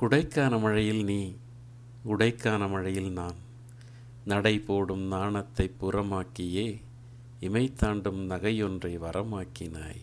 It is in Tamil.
குடைக்கான மழையில் நீ உடைக்கான மழையில் நான். நடை போடும் நாணத்தை புறமாக்கியே இமை தாண்டும் நகையொன்றை வரமாக்கினாய்.